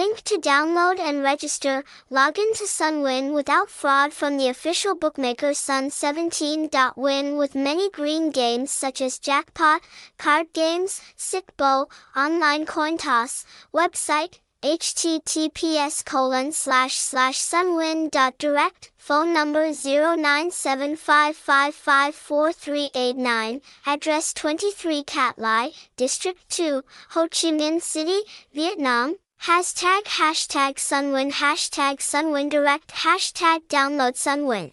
Link to download and register. Login to Sunwin without fraud from the official bookmaker Sun17.win with many green games such as Jackpot, card games, Sic Bo, online coin toss, website, https colon slash slash sunwin.direct, phone number 0975554389, address 23 Cat Lai, District 2, Ho Chi Minh City, Vietnam, hashtag hashtag sunwin hashtag sunwin direct hashtag download sunwin.